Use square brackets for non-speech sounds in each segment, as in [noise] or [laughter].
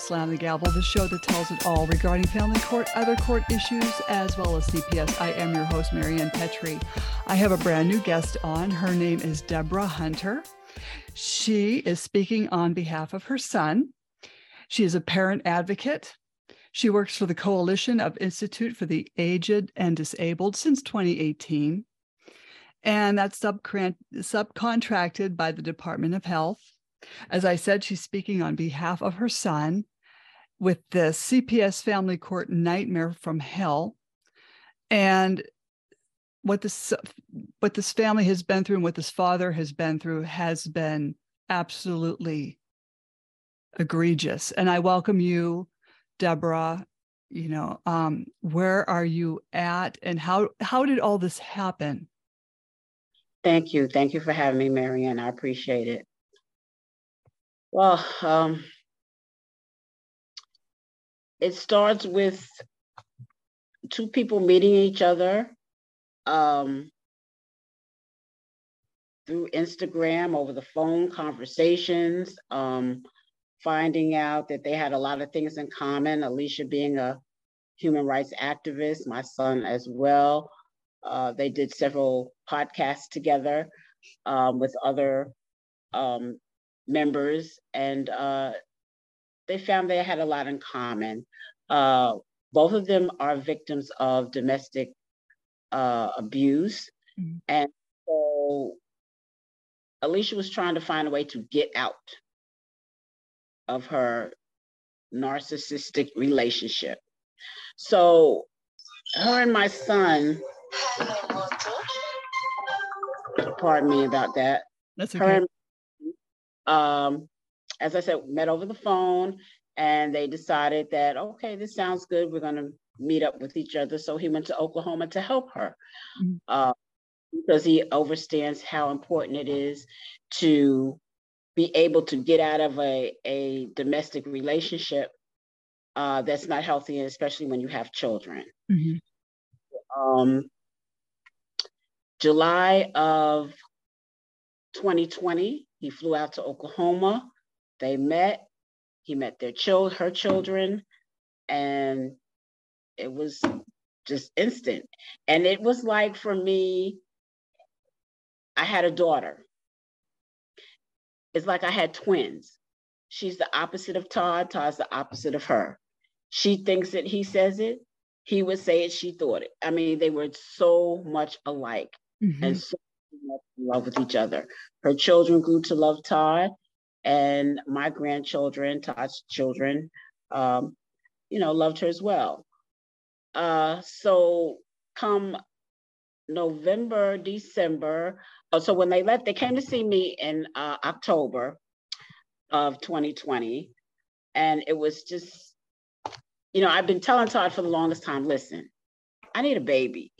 Slam the Gavel, the show that tells it all regarding family court, other court issues, as well as CPS. I am your host, Marianne Petrie. I have a brand new guest on. Her name is Deborah Hunter. She is speaking on behalf of her son. She is a parent advocate. She works for the Coalition of Institute for the Aged and Disabled since 2018. And that's subcontracted by the Department of Health. As I said, she's speaking on behalf of her son with the CPS Family Court Nightmare from Hell. And what this what this family has been through and what this father has been through has been absolutely egregious. And I welcome you, Deborah. You know, um, where are you at, and how how did all this happen? Thank you, thank you for having me, Marianne. I appreciate it. Well, um, it starts with two people meeting each other um, through Instagram, over the phone, conversations, um, finding out that they had a lot of things in common. Alicia being a human rights activist, my son as well. Uh, they did several podcasts together um, with other um, members, and uh, they found they had a lot in common. Uh, both of them are victims of domestic uh, abuse, mm-hmm. and so Alicia was trying to find a way to get out of her narcissistic relationship. So, her and my son, pardon me about that. That's okay. Her and um, as I said, met over the phone and they decided that, okay, this sounds good. We're going to meet up with each other. So he went to Oklahoma to help her mm-hmm. uh, because he understands how important it is to be able to get out of a, a domestic relationship uh, that's not healthy, especially when you have children. Mm-hmm. Um, July of 2020, he flew out to Oklahoma. They met. He met their child, her children, and it was just instant. And it was like for me, I had a daughter. It's like I had twins. She's the opposite of Todd. Todd's the opposite of her. She thinks it, he says it. He would say it, she thought it. I mean, they were so much alike mm-hmm. and so much in love with each other. Her children grew to love Todd, and my grandchildren, Todd's children, um, you know, loved her as well. Uh, so come November, December, oh, so when they left, they came to see me in uh, October of 2020. And it was just, you know, I've been telling Todd for the longest time, listen, I need a baby.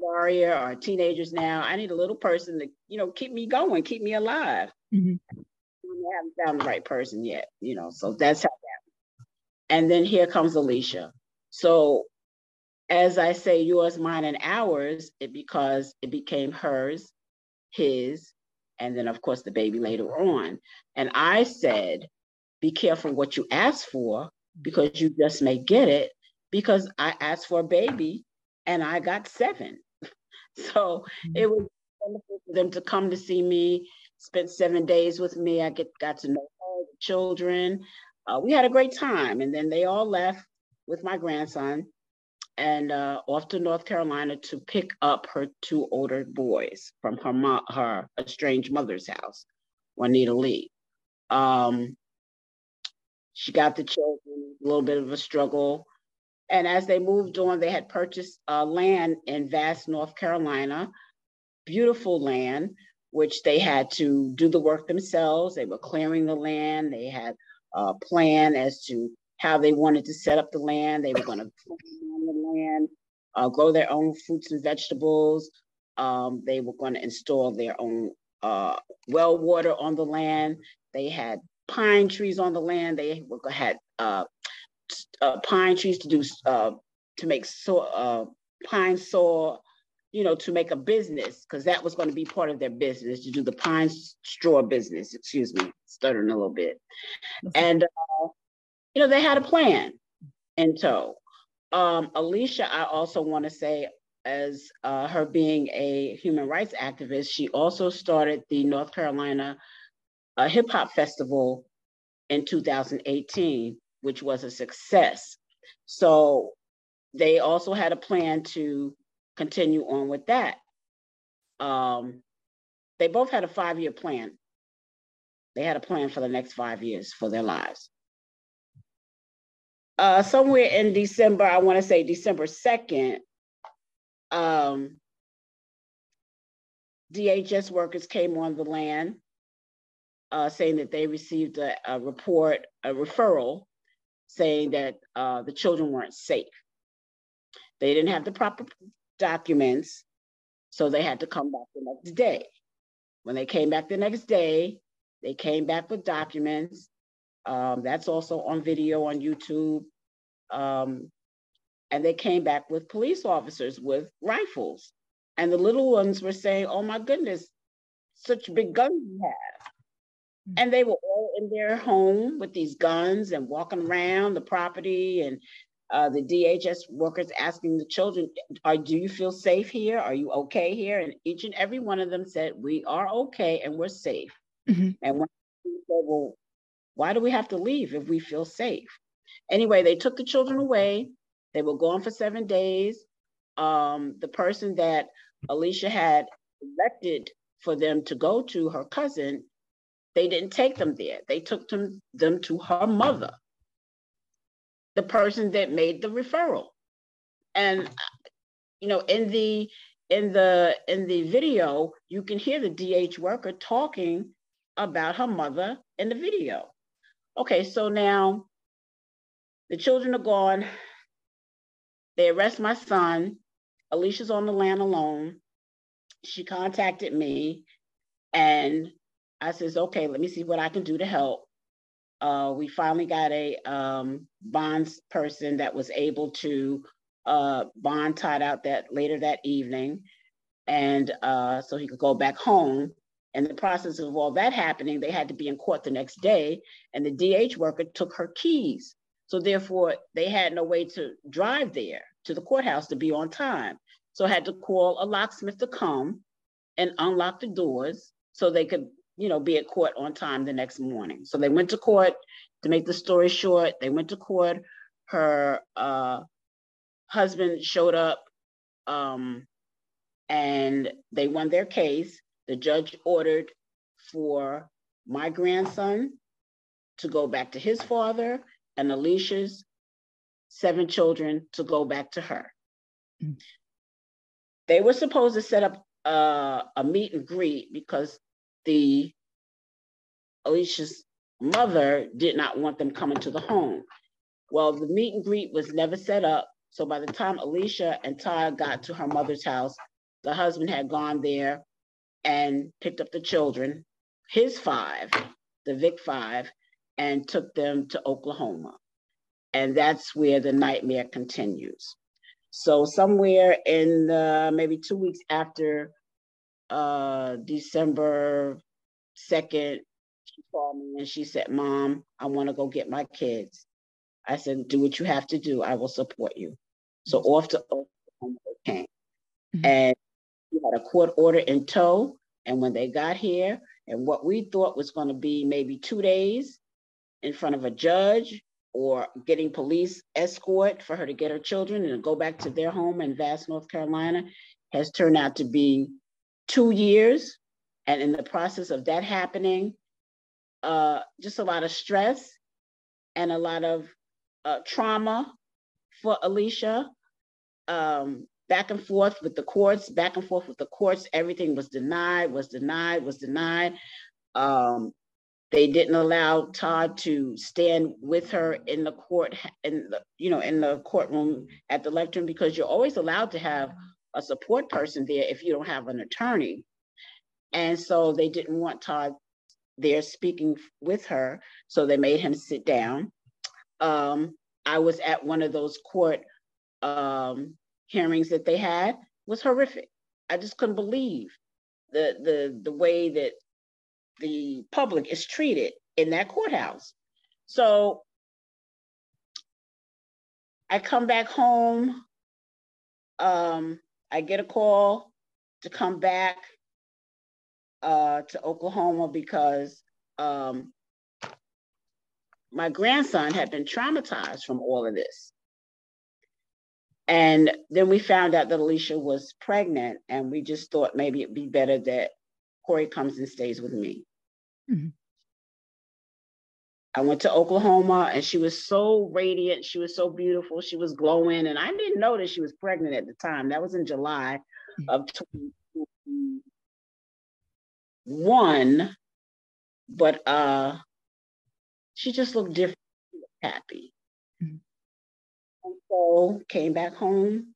Zaria are teenagers now. I need a little person to, you know, keep me going, keep me alive. Mm-hmm. I haven't found the right person yet, you know, so that's how that. And then here comes Alicia. So as I say, yours, mine, and ours, it because it became hers, his, and then of course the baby later on. And I said, be careful what you ask for because you just may get it because I asked for a baby and I got seven. [laughs] So mm-hmm. it was wonderful for them to come to see me, spent seven days with me. I get got to know all the children. Uh, we had a great time, and then they all left with my grandson and uh, off to North Carolina to pick up her two older boys from her mo- her estranged mother's house, Juanita Lee. Um, she got the children, a little bit of a struggle. And as they moved on, they had purchased uh, land in Vass, North Carolina, beautiful land, which they had to do the work themselves. They were clearing the land. They had a plan as to how they wanted to set up the land. They were going to the land, uh, grow their own fruits and vegetables. Um, they were going to install their own uh, well water on the land. They had pine trees on the land. They had uh, uh, pine trees to do uh, to make so, uh, pine saw you know, to make a business because that was going to be part of their business to do the pine straw business. Excuse me, stuttering a little bit. And, uh, you know, they had a plan in tow. Um, Alicia, I also want to say, as uh, her being a human rights activist, she also started the North Carolina uh, Hip Hop Festival in 2018, which was a success. So they also had a plan to continue on with that. Um, they both had a five year plan. They had a plan for the next five years for their lives. Uh, somewhere in December, I want to say December 2nd, um, DHS workers came on the land uh, saying that they received a, a, report, a referral, saying that uh, the children weren't safe. They didn't have the proper documents, so they had to come back the next day. When they came back the next day, they came back with documents. Um, that's also on video on YouTube. Um, and they came back with police officers with rifles. And the little ones were saying, Oh my goodness, such big guns you have. Hmm. And they were all in their home with these guns and walking around the property and uh, the DHS workers asking the children, are, do you feel safe here? Are you okay here? And each and every one of them said, we are okay and we're safe. Mm-hmm. And when said, well, why do we have to leave if we feel safe? Anyway, they took the children away. They were gone for seven days. Um, the person that Alicia had elected for them to go to, her cousin, they didn't take them there. They took them, them to her mother the person that made the referral. And you know, in the in the in the video, you can hear the DH worker talking about her mother in the video. Okay, so now the children are gone. They arrest my son. Alicia's on the land alone. She contacted me and I says, okay, let me see what I can do to help uh, we finally got a um, bonds person that was able to uh, bond Todd out that later that evening. And uh, so he could go back home. In the process of all that happening, they had to be in court the next day, and the DH worker took her keys. So therefore, they had no way to drive there to the courthouse to be on time. So had to call a locksmith to come and unlock the doors so they could you know, be at court on time the next morning. So they went to court. To make the story short, they went to court. Her uh, husband showed up, um, and they won their case. The judge ordered for my grandson to go back to his father, and Alicia's seven children to go back to her. Mm-hmm. They were supposed to set up uh, a meet and greet because the Alicia's mother did not want them coming to the home. Well, the meet and greet was never set up. So by the time Alicia and Todd got to her mother's house, the husband had gone there and picked up the children, his five, the Vic five, and took them to Oklahoma. And that's where the nightmare continues. So somewhere in the, maybe two weeks after uh, December 2nd, she called me and she said, Mom, I want to go get my kids. I said, Do what you have to do. I will support you. So off to Oklahoma they came. Mm-hmm. And we had a court order in tow. And when they got here, and what we thought was going to be maybe two days in front of a judge or getting police escort for her to get her children and go back to their home in Vass, North Carolina, has turned out to be two years. And in the process of that happening, uh, just a lot of stress and a lot of uh, trauma for Alicia. Um, back and forth with the courts, back and forth with the courts. Everything was denied, was denied, was denied. Um, they didn't allow Todd to stand with her in the court, in the, you know, in the courtroom at the lectern because you're always allowed to have a support person there if you don't have an attorney. And so they didn't want Todd there speaking with her, so they made him sit down. Um, I was at one of those court um, hearings that they had. It was horrific. I just couldn't believe the the the way that the public is treated in that courthouse. So I come back home. Um, I get a call to come back uh, to Oklahoma because um, my grandson had been traumatized from all of this. And then we found out that Alicia was pregnant, and we just thought maybe it'd be better that Corey comes and stays with me. Mm-hmm. I went to Oklahoma and she was so radiant. She was so beautiful. She was glowing. And I didn't know that she was pregnant at the time. That was in July mm-hmm. of 2021. But uh, she just looked different, happy. Mm-hmm. And so came back home,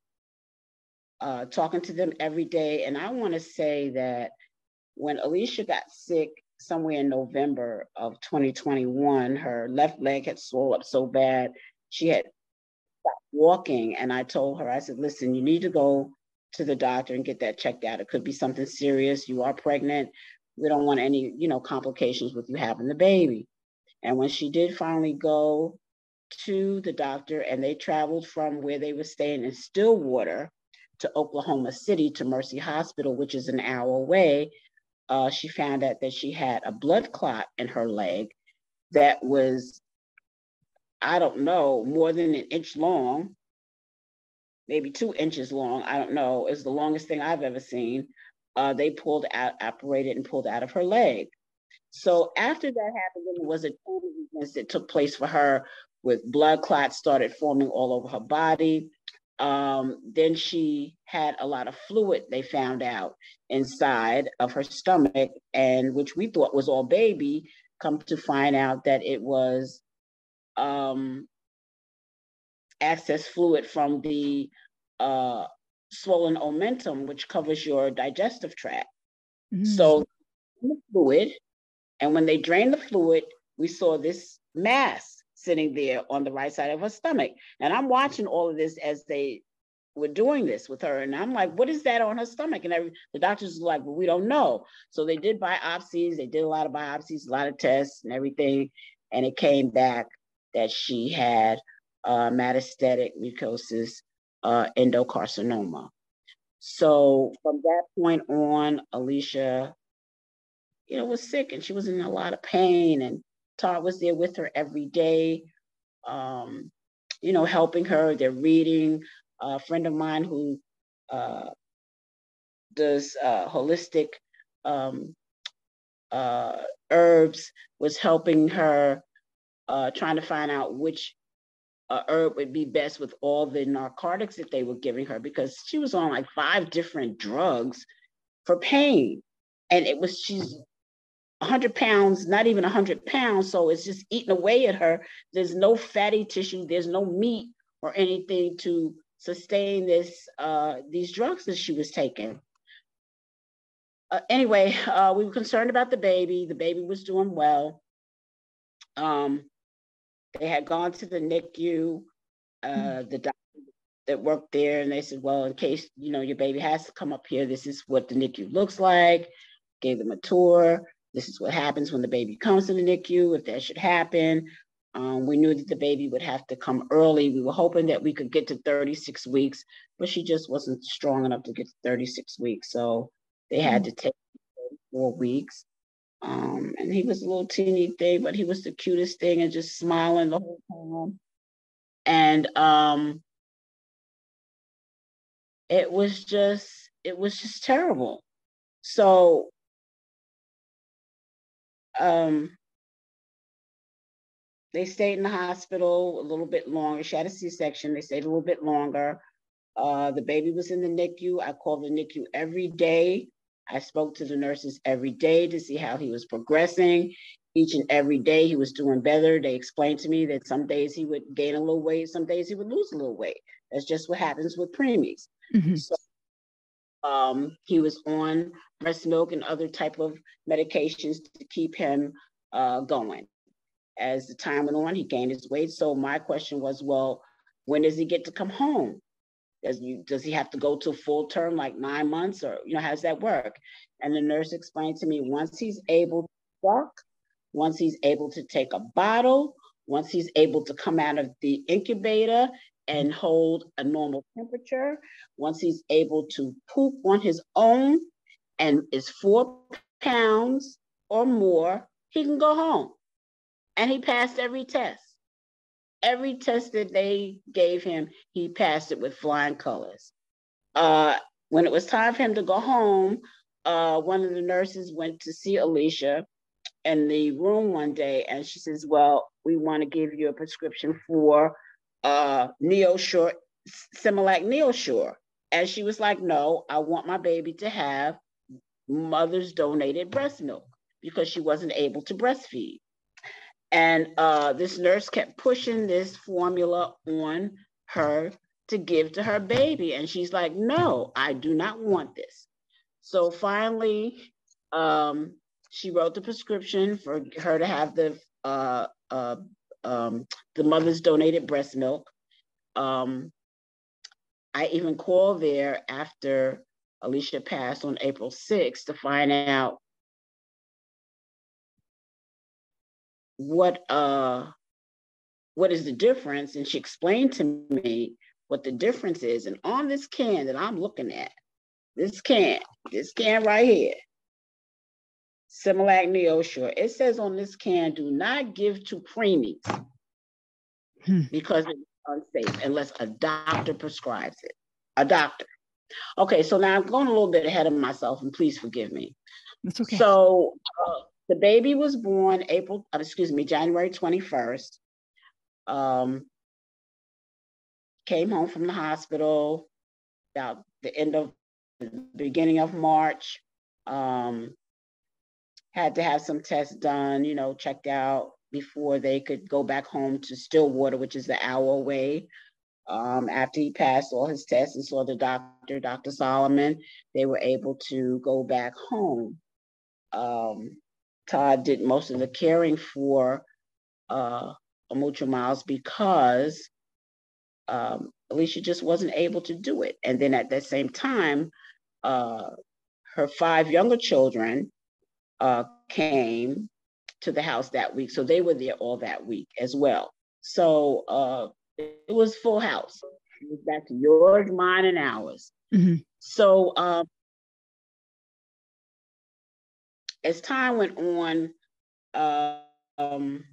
uh, talking to them every day. And I want to say that when Alicia got sick somewhere in November of 2021, her left leg had swollen up so bad she had stopped walking. And I told her, I said, listen, you need to go to the doctor and get that checked out. It could be something serious. You are pregnant. We don't want any, you know, complications with you having the baby. And when she did finally go to the doctor and they traveled from where they were staying in Stillwater to Oklahoma City to Mercy Hospital, which is an hour away, uh, she found out that she had a blood clot in her leg that was, I don't know, more than an inch long, maybe two inches long. I don't know. It's the longest thing I've ever seen. Uh, they pulled out, operated, and pulled out of her leg. So after that happened, there was a total weakness that took place for her with blood clots started forming all over her body. Um, then she had a lot of fluid, they found out inside of her stomach, and which we thought was all baby, come to find out that it was um, excess fluid from the uh, swollen omentum, which covers your digestive tract. Mm-hmm. So, fluid, and when they drained the fluid, we saw this mass sitting there on the right side of her stomach. And I'm watching all of this as they were doing this with her. And I'm like, what is that on her stomach? And every, the doctors were like, well, we don't know. So they did biopsies. They did a lot of biopsies, a lot of tests and everything. And it came back that she had uh, metastatic mucosis uh, endocarcinoma. So from that point on, Alicia, you know, was sick and she was in a lot of pain. And Todd was there with her every day, um, you know, helping her. They're reading. A friend of mine who uh, does uh, holistic um, uh, herbs was helping her, uh, trying to find out which uh, herb would be best with all the narcotics that they were giving her because she was on like five different drugs for pain. And it was, she's 100 pounds, not even 100 pounds. So it's just eating away at her. There's no fatty tissue, there's no meat or anything to sustain this uh, these drugs that she was taking. Uh, anyway, uh, we were concerned about the baby. The baby was doing well. Um, they had gone to the NICU, uh, mm-hmm. the doctor that worked there, and they said, "Well, in case you know your baby has to come up here, this is what the NICU looks like." Gave them a tour. This is what happens when the baby comes to the NICU, if that should happen. Um, we knew that the baby would have to come early. We were hoping that we could get to 36 weeks, but she just wasn't strong enough to get to 36 weeks. So they had to take four weeks. Um, and he was a little teeny thing, but he was the cutest thing and just smiling the whole time. And um, it was just, it was just terrible. So um, they stayed in the hospital a little bit longer. She had a C-section. They stayed a little bit longer. Uh, the baby was in the NICU. I called the NICU every day. I spoke to the nurses every day to see how he was progressing. Each and every day he was doing better. They explained to me that some days he would gain a little weight, some days he would lose a little weight. That's just what happens with preemies. Mm-hmm. So um, he was on breast milk and other type of medications to keep him uh, going. As the time went on, he gained his weight. So my question was, well, when does he get to come home? Does you does he have to go to full term like nine months or you know how does that work? And the nurse explained to me once he's able to walk, once he's able to take a bottle, once he's able to come out of the incubator and hold a normal temperature, once he's able to poop on his own and is four pounds or more, he can go home. And he passed every test. Every test that they gave him, he passed it with flying colors. Uh, when it was time for him to go home, uh, one of the nurses went to see Alicia in the room one day and she says, Well, we want to give you a prescription for uh, NeoSure, Similac NeoSure. And she was like, No, I want my baby to have mother's donated breast milk because she wasn't able to breastfeed. And uh, this nurse kept pushing this formula on her to give to her baby. And she's like, no, I do not want this. So finally, um, she wrote the prescription for her to have the uh, uh, um, the mother's donated breast milk. Um, I even called there after Alicia passed on April 6th to find out what uh what is the difference and she explained to me what the difference is and on this can that i'm looking at this can this can right here Similac NeoSure. It says on this can, do not give to preemies hmm. because it's unsafe unless a doctor prescribes it. A doctor. Okay, so now I'm going a little bit ahead of myself, and please forgive me. That's okay. So uh, the baby was born April, uh, excuse me, January 21st. Um, came home from the hospital about the end of the beginning of March. Um, had to have some tests done, you know, checked out before they could go back home to Stillwater, which is the hour away. Um, after he passed all his tests and saw the doctor, Dr. Solomon, they were able to go back home. Um, Todd did most of the caring for uh, Mucho Miles because um, Alicia just wasn't able to do it. And then at that same time, uh, her five younger children uh, came to the house that week. So they were there all that week as well. So uh, it was full house. It was back to yours, mine, and ours. Mm-hmm. So um, as time went on, uh, um,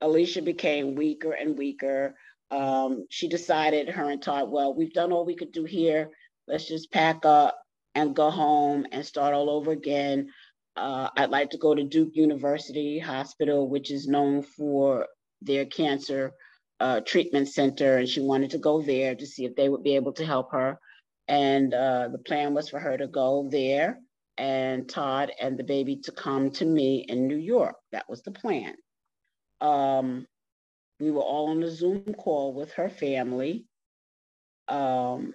Alicia became weaker and weaker. Um, she decided, her and Todd, well, we've done all we could do here. Let's just pack up and go home and start all over again. Uh, I'd like to go to Duke University Hospital, which is known for their cancer uh, treatment center. And she wanted to go there to see if they would be able to help her. And uh, the plan was for her to go there and Todd and the baby to come to me in New York. That was the plan. Um, we were all on a Zoom call with her family. Um,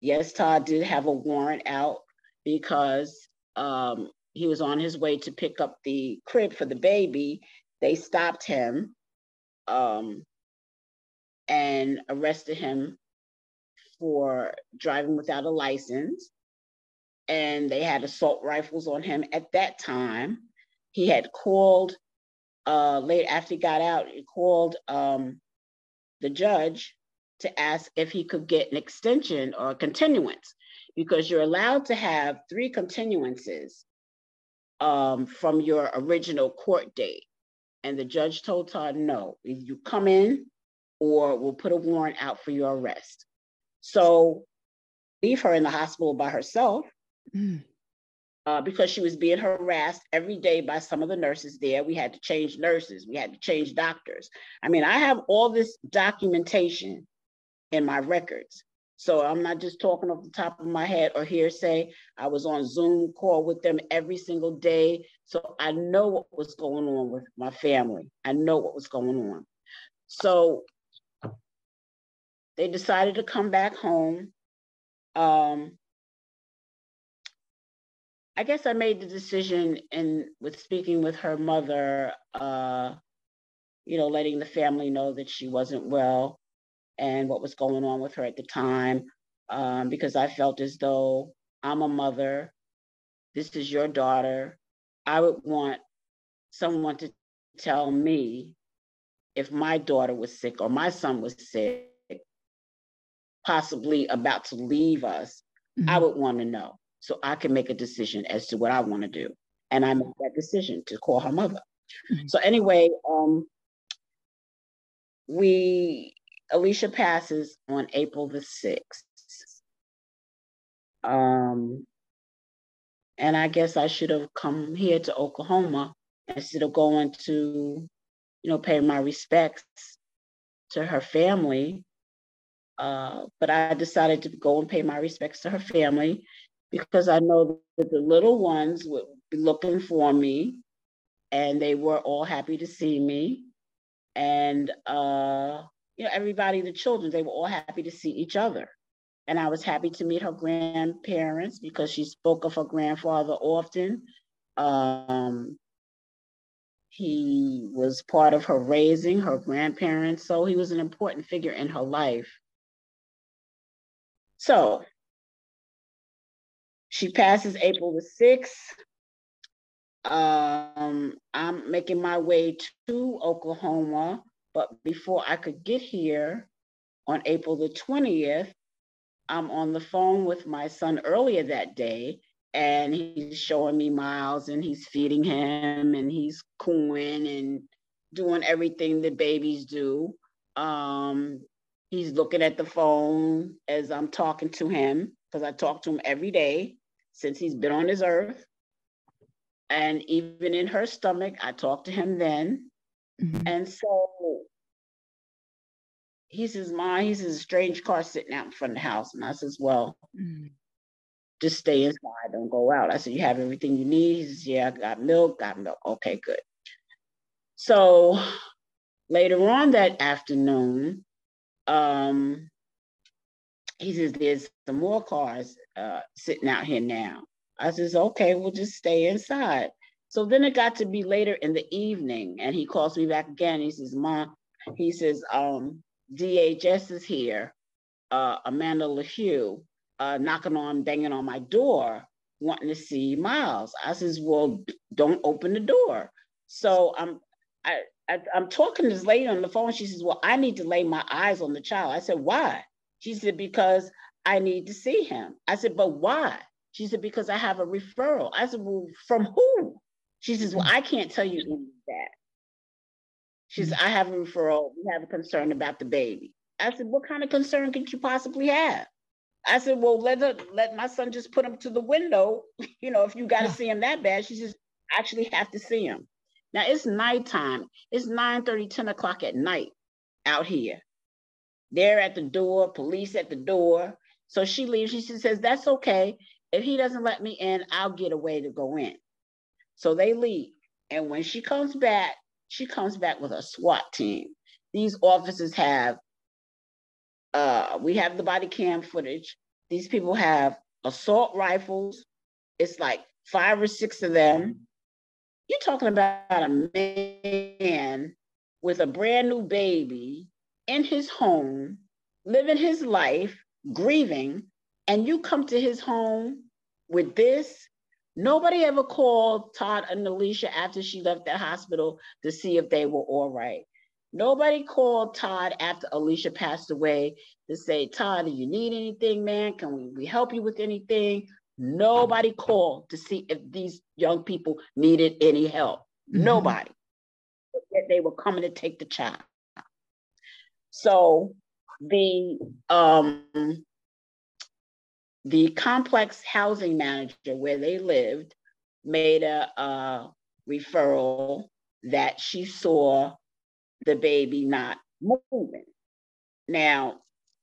yes, Todd did have a warrant out because um, he was on his way to pick up the crib for the baby. They stopped him um, and arrested him for driving without a license and they had assault rifles on him at that time. He had called uh, late after he got out, he called um, the judge to ask if he could get an extension or a continuance because you're allowed to have three continuances um, from your original court date. And the judge told Todd, no, if you come in or we'll put a warrant out for your arrest. So leave her in the hospital by herself Mm. Uh, because she was being harassed every day by some of the nurses there. We had to change nurses, we had to change doctors. I mean, I have all this documentation in my records. So I'm not just talking off the top of my head or hearsay. I was on Zoom call with them every single day. So I know what was going on with my family. I know what was going on. So they decided to come back home. Um, I guess I made the decision in with speaking with her mother, uh, you know, letting the family know that she wasn't well and what was going on with her at the time. um, because I felt as though I'm a mother. This is your daughter. I would want someone to tell me if my daughter was sick or my son was sick, possibly about to leave us, mm-hmm. I would want to know so I can make a decision as to what I want to do. And I made that decision to call her mother. Mm-hmm. So anyway, um, we Alicia passes on April the 6th. Um, and I guess I should have come here to Oklahoma instead of going to, you know, pay my respects to her family. Uh, but I decided to go and pay my respects to her family because I know that the little ones would be looking for me and they were all happy to see me. And, uh, you know, everybody, the children, they were all happy to see each other. And I was happy to meet her grandparents because she spoke of her grandfather often. Um, he was part of her raising, her grandparents, so he was an important figure in her life. So she passes April the 6th. Um, I'm making my way to Oklahoma, but before I could get here on April the 20th, I'm on the phone with my son earlier that day, and he's showing me Miles, and he's feeding him, and he's cooing and doing everything that babies do. Um, he's looking at the phone as I'm talking to him because I talk to him every day since he's been on this earth. And even in her stomach, I talk to him then. Mm-hmm. And so he says, Ma, he says, a strange car sitting out in front of the house. And I says, Well, mm. just stay inside, don't go out. I said, You have everything you need? He says, Yeah, I got milk, got milk. Okay, good. So later on that afternoon, um, he says, There's some more cars uh, sitting out here now. I says, Okay, we'll just stay inside. So then it got to be later in the evening, and he calls me back again. He says, Mom, he says, um, DHS is here, uh, Amanda LaHue, uh, knocking on, banging on my door, wanting to see Miles. I says, well, don't open the door. So I'm, I, I, am talking to this lady on the phone. She says, well, I need to lay my eyes on the child. I said, why? She said, because I need to see him. I said, but why? She said, because I have a referral. I said, well, from who? She says, well, I can't tell you any of that. She said, mm. I have a referral. We have a concern about the baby. I said, What kind of concern could you possibly have? I said, Well, let her, let my son just put him to the window. [laughs] You know, if you got to yeah. see him that bad, she says, I actually have to see him. Now it's nighttime. It's 9 30, 10 o'clock at night out here. They're at the door, police at the door. So she leaves. She says, That's okay. If he doesn't let me in, I'll get a way to go in. So they leave. And when she comes back, she comes back with a SWAT team. These officers have, uh, we have the body cam footage. These people have assault rifles. It's like five or six of them. You're talking about a man with a brand new baby in his home, living his life, grieving, and you come to his home with this Nobody ever called Todd and Alicia after she left the hospital to see if they were all right. Nobody called Todd after Alicia passed away to say, Todd, do you need anything, man? Can we, we help you with anything? Nobody called to see if these young people needed any help. Mm-hmm. Nobody. But yet they were coming to take the child. So the um the complex housing manager where they lived made a, a referral that she saw the baby not moving. Now,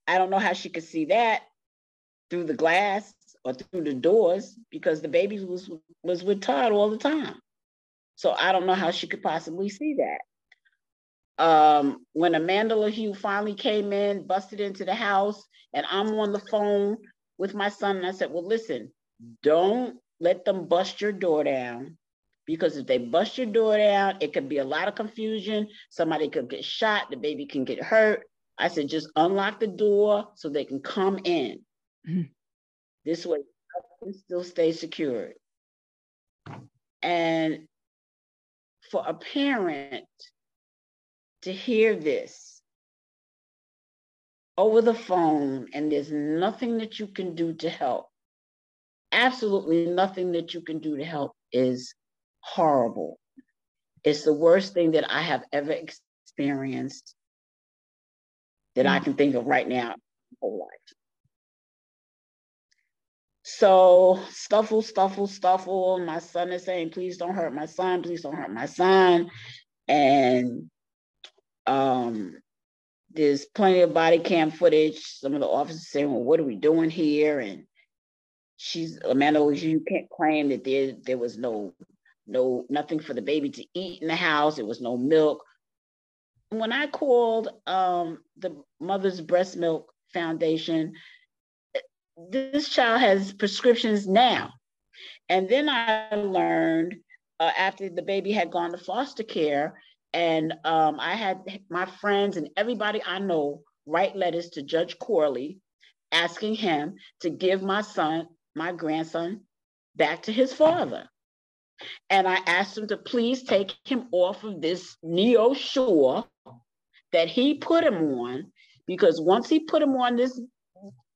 I don't know how she could see that through the glass or through the doors because the baby was was with Todd all the time. So I don't know how she could possibly see that. Um, when Amanda LaHue finally came in, busted into the house, and I'm on the phone with my son and I said, well, listen, don't let them bust your door down because if they bust your door down, it could be a lot of confusion. Somebody could get shot, the baby can get hurt. I said, just unlock the door so they can come in. Mm-hmm. This way, I can still stay secured. And for a parent to hear this over the phone and there's nothing that you can do to help, absolutely nothing that you can do to help is horrible. It's the worst thing that I have ever experienced that I mm. can think of right now whole life. So stuffle, stuffle, stuffle. My son is saying, please don't hurt my son, please don't hurt my son. And um there's plenty of body cam footage. Some of the officers saying, well, what are we doing here? And she's Amanda, you can't claim that there there was no no nothing for the baby to eat in the house. There was no milk. When I called um, the Mother's Breast Milk Foundation, this child has prescriptions now. And then I learned uh, after the baby had gone to foster care, and um, I had my friends and everybody I know write letters to Judge Corley asking him to give my son, my grandson, back to his father. And I asked him to please take him off of this NeoSure that he put him on, because once he put him on this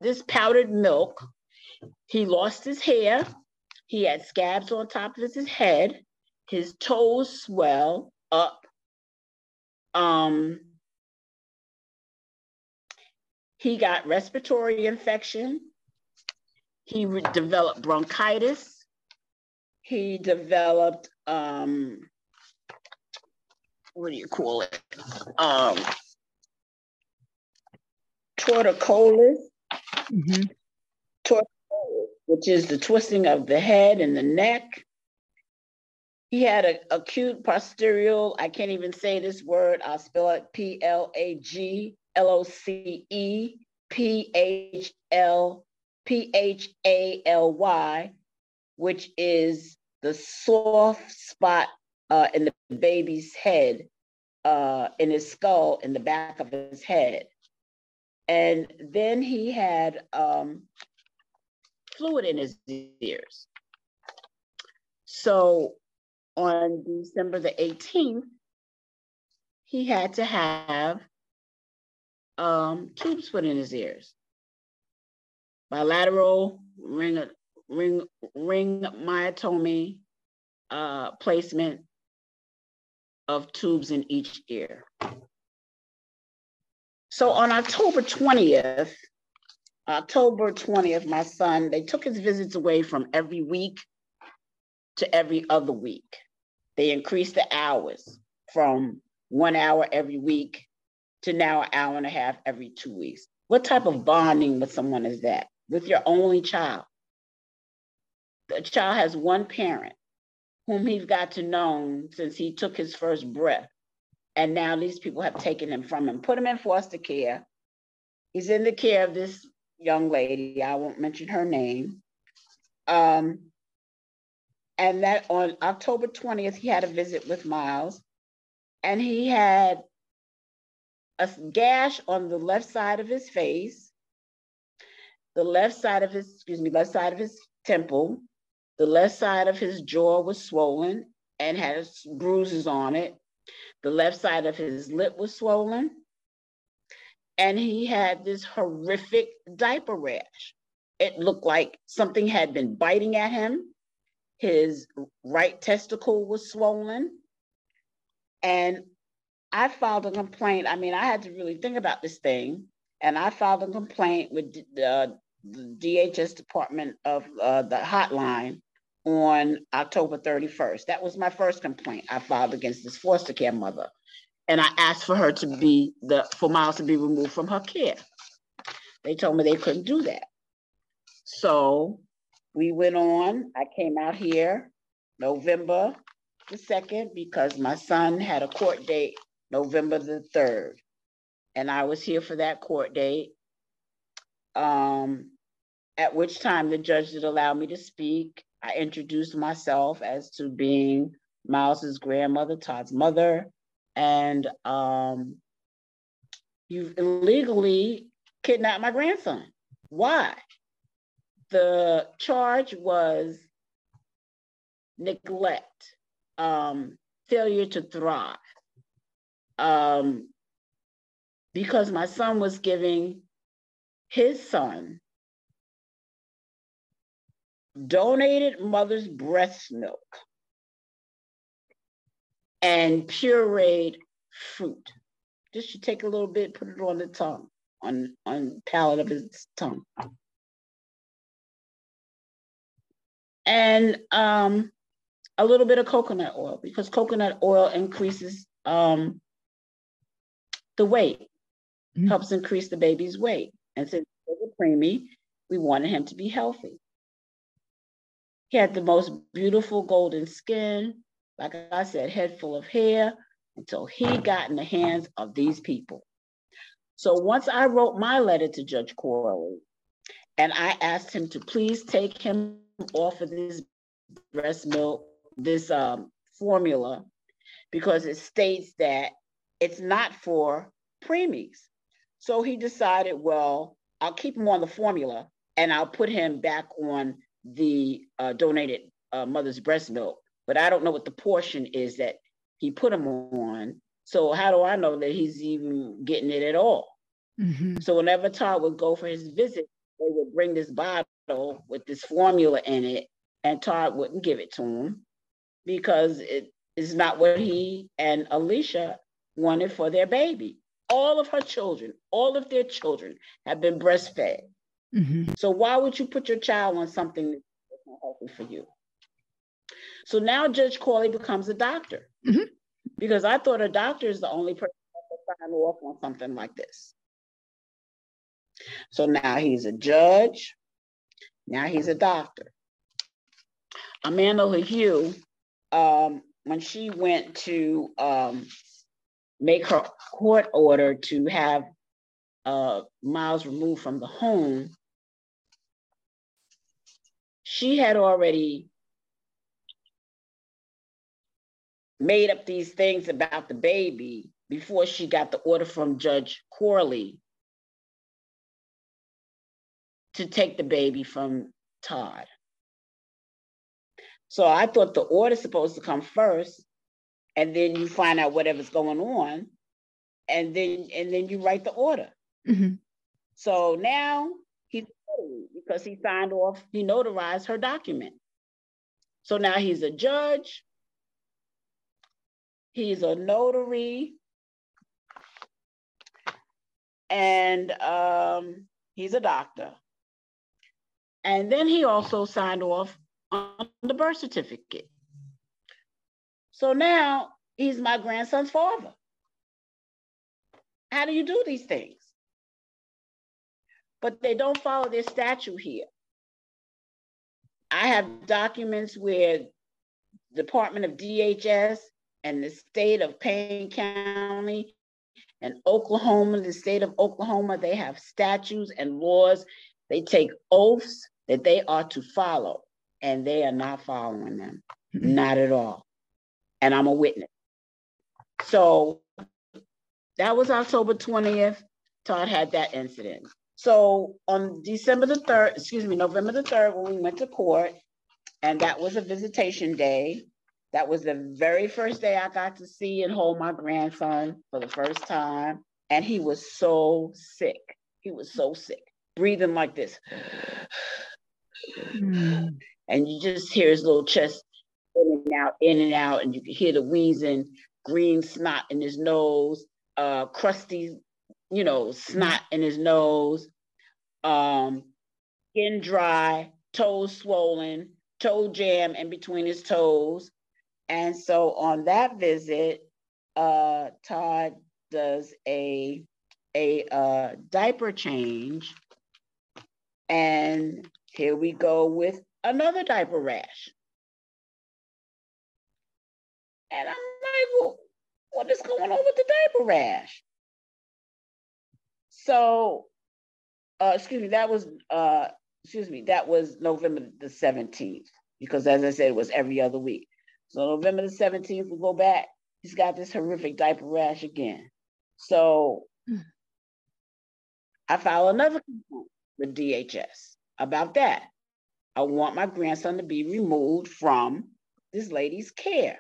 this powdered milk. He lost his hair. He had scabs on top of his head. His toes swell up. Um, he got respiratory infection. He re- developed bronchitis. He developed, um, what do you call it? Um, torticollis mm-hmm. which is the twisting of the head and the neck. He had an acute posterior, I can't even say this word, I'll spell it P L A G L O C E P H L P H A L Y, which is the soft spot uh, in the baby's head, uh, in his skull, in the back of his head. And then he had um, fluid in his ears. So on December the 18th, he had to have um, tubes put in his ears. Bilateral ring, ring, ring myotomy uh, placement of tubes in each ear. So on October 20th, October 20th, my son, they took his visits away from every week to every other week. They increased the hours from one hour every week to now an hour and a half every two weeks. What type of bonding with someone is that? With your only child. The child has one parent whom he's got to know since he took his first breath. And now these people have taken him from him, put him in foster care. He's in the care of this young lady. I won't mention her name. Um, and that on October 20th, he had a visit with Miles, and he had a gash on the left side of his face, the left side of his, excuse me, left side of his temple, the left side of his jaw was swollen and had bruises on it. The left side of his lip was swollen. And he had this horrific diaper rash. It looked like something had been biting at him. His right testicle was swollen. And I filed a complaint. I mean, I had to really think about this thing. And I filed a complaint with the, the DHS Department of uh, the hotline on October 31st. That was my first complaint I filed against this foster care mother. And I asked for her to be the for Miles to be removed from her care. They told me they couldn't do that. So we went on. I came out here November the 2nd because my son had a court date November the 3rd. And I was here for that court date. Um, at which time the judge did allow me to speak. I introduced myself as to being Miles's grandmother, Todd's mother, and um, you've illegally kidnapped my grandson. Why? The charge was neglect, um, failure to thrive. Um, because my son was giving his son donated mother's breast milk and pureed fruit. Just you take a little bit, put it on the tongue, on on palate of his tongue. And um, a little bit of coconut oil because coconut oil increases um, the weight, mm-hmm. helps increase the baby's weight. And since he was a preemie, we wanted him to be healthy. He had the most beautiful golden skin, like I said, head full of hair, until he got in the hands of these people. So once I wrote my letter to Judge Corley, and I asked him to please take him off of this breast milk, this um, formula, because it states that it's not for preemies. So he decided, well, I'll keep him on the formula and I'll put him back on the uh, donated uh, mother's breast milk. But I don't know what the portion is that he put him on. So how do I know that he's even getting it at all? Mm-hmm. So whenever Todd would go for his visit, they would bring this bottle with this formula in it, and Todd wouldn't give it to him because it is not what he and Alicia wanted for their baby. All of her children, all of their children have been breastfed. Mm-hmm. So why would you put your child on something that's not healthy for you? So now Judge Corley becomes a doctor mm-hmm. because I thought a doctor is the only person that can sign off on something like this. So now he's a judge. Now he's a doctor. Amanda LaHue, um, when she went to um, make her court order to have uh, Miles removed from the home, she had already made up these things about the baby before she got the order from Judge Corley to take the baby from Todd. So I thought the order's supposed to come first, and then you find out whatever's going on, and then and then you write the order. Mm-hmm. So now he's because he signed off, he notarized her document. So now he's a judge, he's a notary, and um, he's a doctor. And then he also signed off on the birth certificate. So now he's my grandson's father. How do you do these things? But they don't follow their statute here. I have documents where Department of DHS and the state of Payne County and Oklahoma, the state of Oklahoma, they have statutes and laws. They take oaths that they are to follow, and they are not following them, mm-hmm. not at all. And I'm a witness. So that was October 20th. Todd had that incident. So on December the 3rd, excuse me, November the 3rd, when we went to court, and that was a visitation day. That was the very first day I got to see and hold my grandson for the first time. And he was so sick. He was so sick, breathing like this. Mm. And you just hear his little chest in and out, in and out, and you can hear the wheezing, green snot in his nose, uh, crusty, you know, snot in his nose, um, skin dry, toes swollen, toe jam in between his toes. And so on that visit, uh, Todd does a a uh, diaper change, and here we go with another diaper rash. And I'm like, well, what is going on with the diaper rash? So, uh, excuse me, that was, uh, excuse me, that was November the 17th, because as I said, it was every other week. So November the 17th, we go back, he's got this horrific diaper rash again. So mm. I file another complaint with DHS about that. I want my grandson to be removed from this lady's care.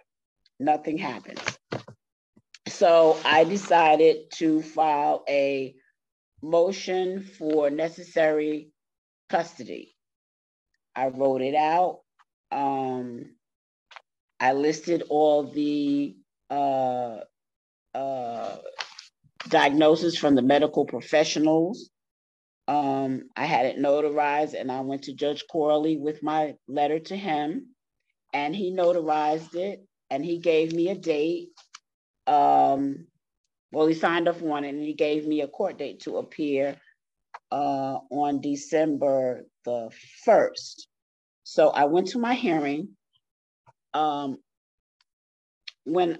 Nothing happens. So I decided to file a motion for necessary custody. I wrote it out. Um, I listed all the uh, uh, diagnosis from the medical professionals. Um, I had it notarized and I went to Judge Corley with my letter to him and he notarized it and he gave me a date. Um, well, he signed off on it and he gave me a court date to appear uh, on December the 1st. So I went to my hearing. Um, when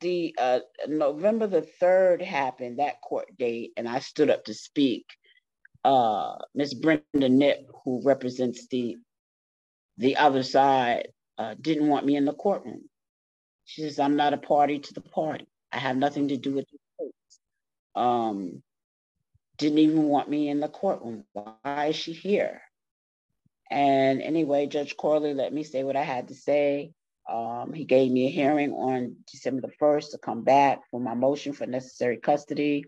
the uh, November the 3rd happened, that court date, and I stood up to speak. Uh, Miss Brenda Nip, who represents the the other side, uh, didn't want me in the courtroom. She says, I'm not a party to the party. I have nothing to do with the case. Um, didn't even want me in the courtroom. Why is she here? And anyway, Judge Corley let me say what I had to say. Um, he gave me a hearing on December the 1st to come back for my motion for necessary custody.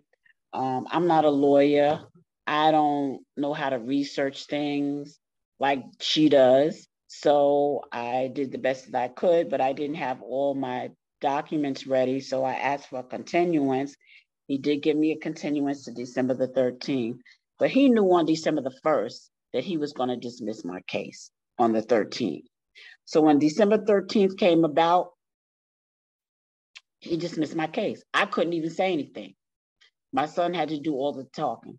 Um, I'm not a lawyer. I don't know how to research things like she does. So I did the best that I could, but I didn't have all my documents ready. So I asked for a continuance. He did give me a continuance to December the 13th, but he knew on December the 1st that he was going to dismiss my case on the 13th. So when December 13th came about, he dismissed my case. I couldn't even say anything. My son had to do all the talking.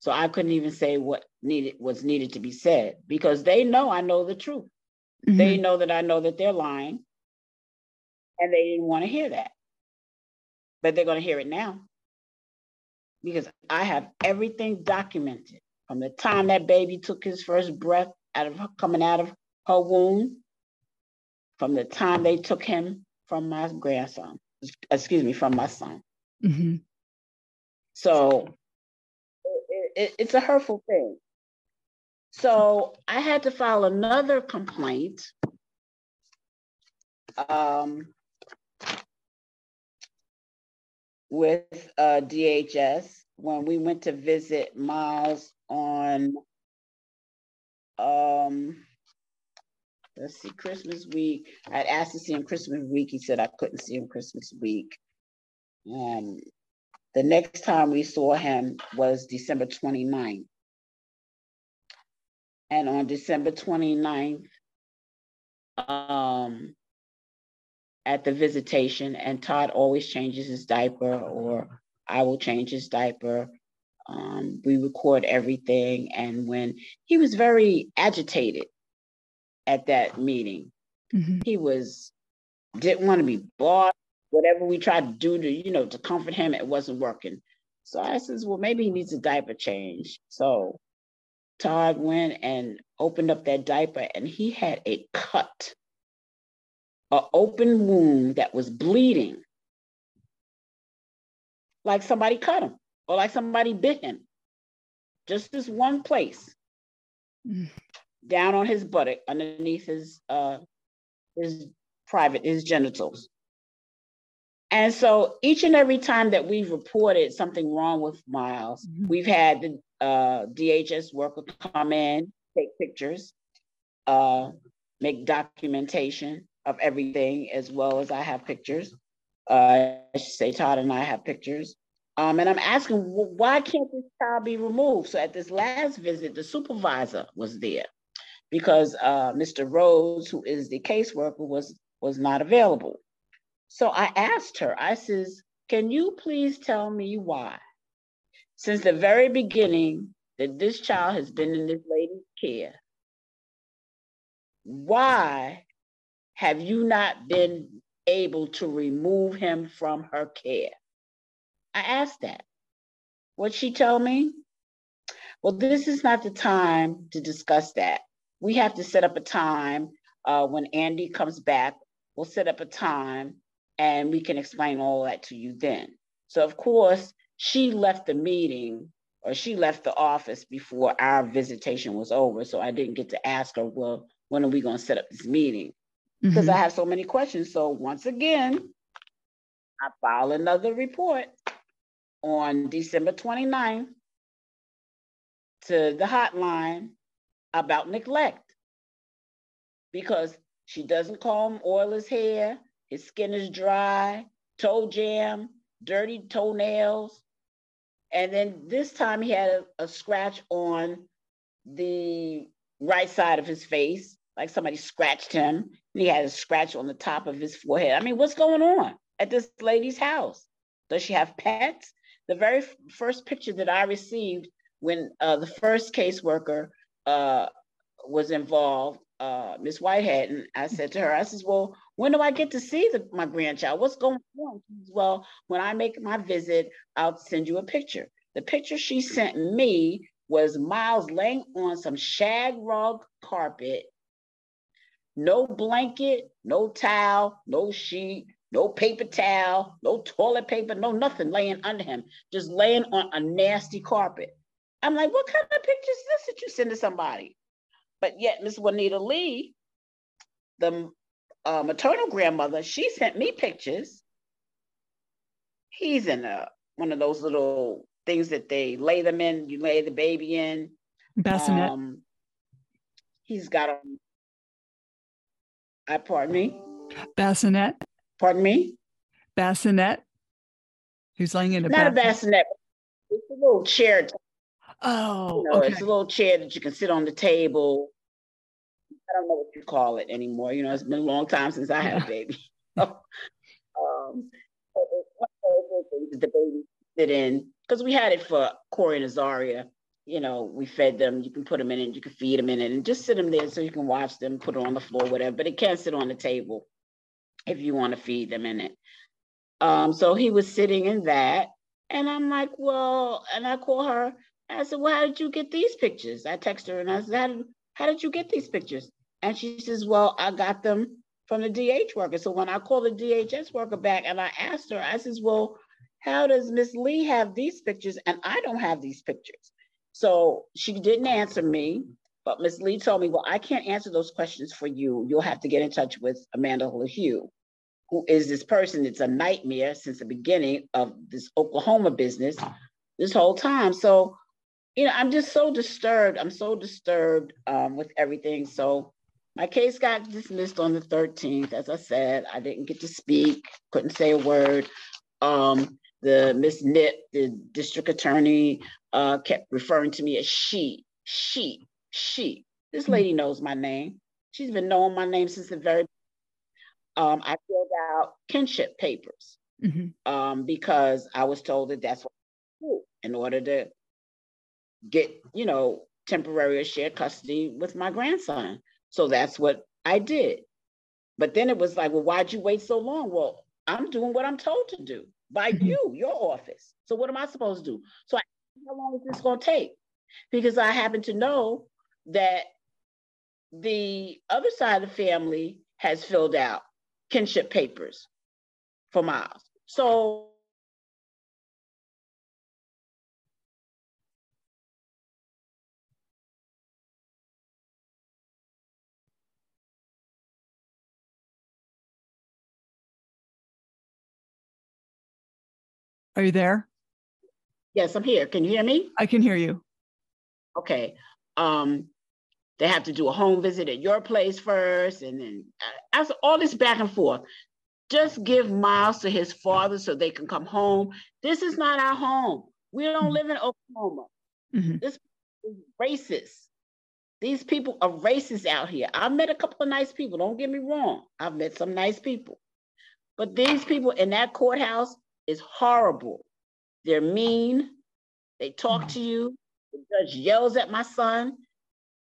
So I couldn't even say what needed was needed to be said because they know I know the truth. Mm-hmm. They know that I know that they're lying. And they didn't want to hear that. But they're going to hear it now. Because I have everything documented from the time that baby took his first breath out of her, coming out of her womb from the time they took him from my grandson, excuse me, from my son. Mm-hmm. So it, it, it's a hurtful thing. So I had to file another complaint um, with uh, DHS when we went to visit Miles on um, let's see, Christmas week. I'd asked to see him Christmas week. He said I couldn't see him Christmas week. Um, the next time we saw him was December 29th. And on December 29th, um, at the visitation, and Todd always changes his diaper, or I will change his diaper. Um, we record everything. And when he was very agitated at that meeting. Mm-hmm. He was didn't want to be bought. Whatever we tried to do to, you know, to comfort him, it wasn't working. So I says, well, maybe he needs a diaper change. So Todd went and opened up that diaper and he had a cut, an open wound that was bleeding. Like somebody cut him or like somebody bit him. Just this one place. Down on his buttock underneath his uh his private his genitals. And so each and every time that we've reported something wrong with miles mm-hmm. we've had the uh, dhs worker come in take pictures uh, make documentation of everything as well as i have pictures. Uh, i should say todd and i have pictures. Um, and i'm asking why can't this child be removed? So at this last visit the supervisor was there because uh, Mr. Rose, who is the caseworker, was was not available. So I asked her, I says, can you please tell me why? Since the very beginning that this child has been in this lady's care, why have you not been able to remove him from her care? I asked that. What she told me? Well, this is not the time to discuss that we have to set up a time uh, when Andy comes back. We'll set up a time and we can explain all that to you then. So, of course, she left the meeting or she left the office before our visitation was over. So I didn't get to ask her, well, when are we going to set up this meeting? Because mm-hmm. I have so many questions. So once again, I filed another report on December 29th to the hotline about neglect because she doesn't comb oil his hair, his skin is dry, toe jam, dirty toenails. And then this time he had a, a scratch on the right side of his face, like somebody scratched him. And he had a scratch on the top of his forehead. I mean, what's going on at this lady's house? Does she have pets? The very first picture that I received when uh, the first caseworker uh, was involved, uh, Miss Whitehead, and I said to her, I says, well, when do I get to see the, my grandchild? What's going on? Says, well, when I make my visit, I'll send you a picture. The picture she sent me was Miles laying on some shag rug carpet, no blanket, no towel, no sheet, no paper towel, no toilet paper, no nothing laying under him, just laying on a nasty carpet. I'm like, what kind of picture is this that you send to somebody? But yet, Miss Juanita Lee, the uh, maternal grandmother, she sent me pictures. He's in a one of those little things that they lay them in. You lay the baby in. Bassinet. Um, he's got a. I pardon me. Bassinet. Pardon me. Bassinet. He's laying in a. Not bassinet. a bassinet. It's a little chair Oh, you know, okay. it's a little chair that you can sit on the table. I don't know what you call it anymore. You know, it's been a long time since I had a [laughs] baby. [laughs] um, the baby sit in because we had it for Corey and Azaria. You know, we fed them. You can put them in it. You can feed them in it, and just sit them there so you can watch them. Put it on the floor, whatever. But it can't sit on the table if you want to feed them in it. Um, so he was sitting in that, and I'm like, well, and I call her. I said, well, how did you get these pictures? I text her and I said, how did, how did you get these pictures? And she says, well, I got them from the DH worker. So when I called the DHS worker back and I asked her, I says, well, how does Miss Lee have these pictures and I don't have these pictures? So she didn't answer me, but Miss Lee told me, well, I can't answer those questions for you. You'll have to get in touch with Amanda LaHue, who is this person that's a nightmare since the beginning of this Oklahoma business this whole time. So you know, I'm just so disturbed. I'm so disturbed um, with everything. So my case got dismissed on the 13th. As I said, I didn't get to speak, couldn't say a word. Um, the Miss Nip, the district attorney, uh, kept referring to me as she, she, she. This hmm. lady knows my name. She's been knowing my name since the very. Um, I filled out kinship papers mm-hmm. um, because I was told that that's what in order to get, you know, temporary or shared custody with my grandson. So that's what I did. But then it was like, well, why'd you wait so long? Well, I'm doing what I'm told to do by mm-hmm. you, your office. So what am I supposed to do? So I, how long is this going to take? Because I happen to know that the other side of the family has filled out kinship papers for Miles. So Are you there? Yes, I'm here. Can you hear me? I can hear you. Okay. Um, they have to do a home visit at your place first, and then uh, all this back and forth. Just give Miles to his father so they can come home. This is not our home. We don't mm-hmm. live in Oklahoma. Mm-hmm. This is racist. These people are racist out here. I've met a couple of nice people. Don't get me wrong. I've met some nice people. But these people in that courthouse is horrible. They're mean. They talk to you. The judge yells at my son.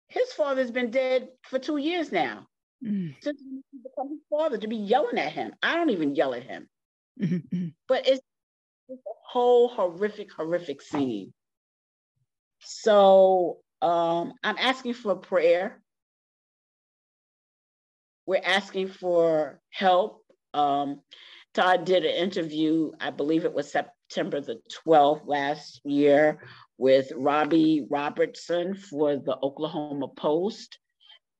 His father's been dead for two years now. Mm. Since he become his father, to be yelling at him. I don't even yell at him. Mm-hmm. But it's, it's a whole horrific, horrific scene. So um, I'm asking for prayer. We're asking for help. Um, Todd did an interview, I believe it was September the 12th last year, with Robbie Robertson for the Oklahoma Post,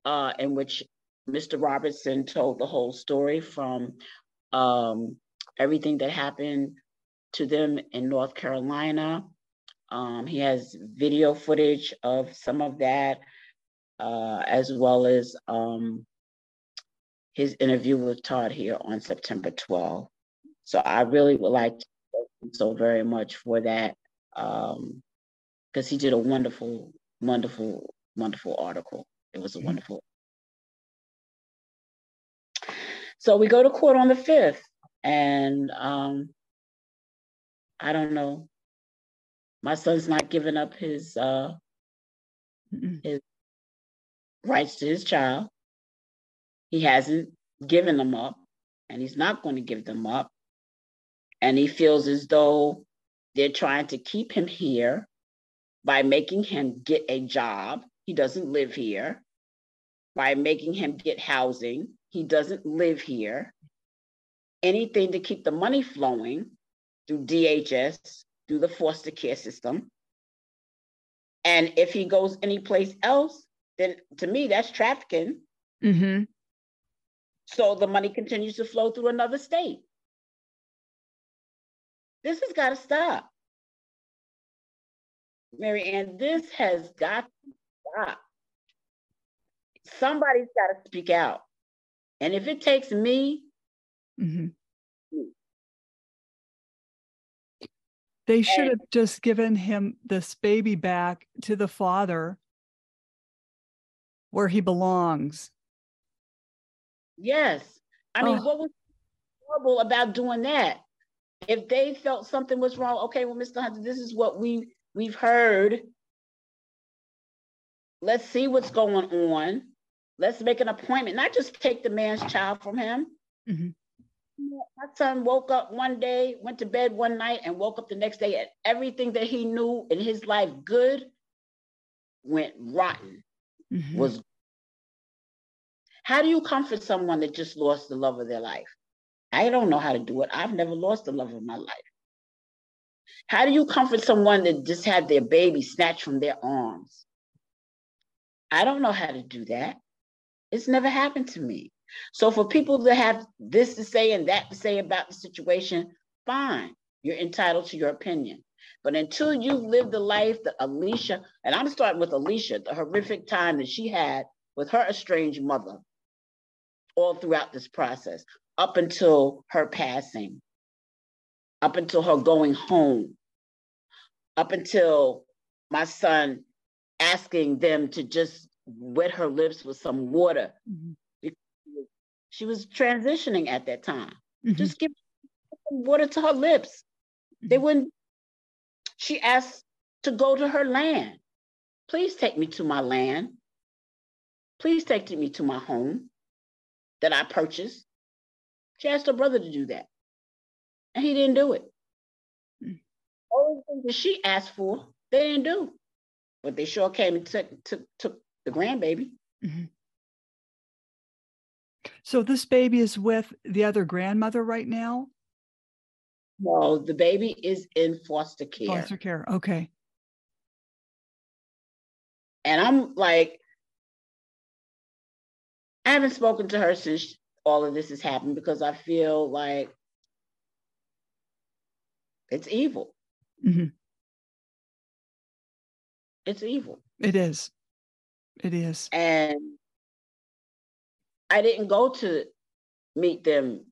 uh, in which Mr. Robertson told the whole story from um, everything that happened to them in North Carolina. Um, he has video footage of some of that, uh, as well as um, his interview with Todd here on September 12th. So I really would like to thank him so very much for that, because um, he did a wonderful, wonderful, wonderful article. It was a mm-hmm. wonderful. So we go to court on the 5th, and um, I don't know. My son's not giving up his uh, his rights to his child. He hasn't given them up, and he's not going to give them up. And he feels as though they're trying to keep him here by making him get a job. He doesn't live here. By making him get housing. He doesn't live here. Anything to keep the money flowing through DHS, through the foster care system. And if he goes anyplace else, then to me, that's trafficking. Mm-hmm. So the money continues to flow through another state. This has got to stop. Mary Ann, this has got to stop. Somebody's got to speak out. And if it takes me, mm-hmm. They should have just given him this baby back to the father where he belongs. Yes. I mean, oh. what was horrible about doing that? If they felt something was wrong, okay, well, Mr. Hunter, this is what we we've heard. Let's see what's going on. Let's make an appointment, not just take the man's child from him. Mm-hmm. My son woke up one day, went to bed one night, and woke up the next day, and everything that he knew in his life good went rotten. Mm-hmm. Was how do you comfort someone that just lost the love of their life? I don't know how to do it. I've never lost the love of my life. How do you comfort someone that just had their baby snatched from their arms? I don't know how to do that. It's never happened to me. So for people to have this to say and that to say about the situation, fine, you're entitled to your opinion. But until you've lived the life that Alicia, and I'm starting with Alicia, the horrific time that she had with her estranged mother all throughout this process, up until her passing, up until her going home, up until my son asking them to just wet her lips with some water mm-hmm. She was transitioning at that time. Mm-hmm. Just give water to her lips. They mm-hmm. wouldn't. She asked to go to her land. Please take me to my land. Please take me to my home that I purchased. She asked her brother to do that. And he didn't do it. All the things that she asked for, they didn't do. But they sure came and took, took, took the grandbaby. Mm-hmm. So this baby is with the other grandmother right now? No, the baby is in foster care. Foster care. Okay. And I'm like, I haven't spoken to her since all of this has happened because I feel like it's evil. Mm-hmm. It's evil. It is. It is. And I didn't go to meet them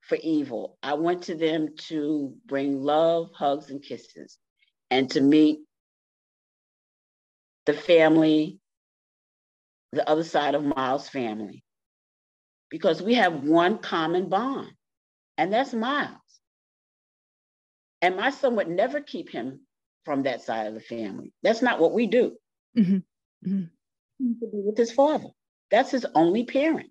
for evil. I went to them to bring love, hugs, and kisses, and to meet the family, the other side of Miles' family, because we have one common bond, and that's Miles. And my son would never keep him from that side of the family. That's not what we do. Mm-hmm. Mm-hmm. To be with his father. That's his only parent.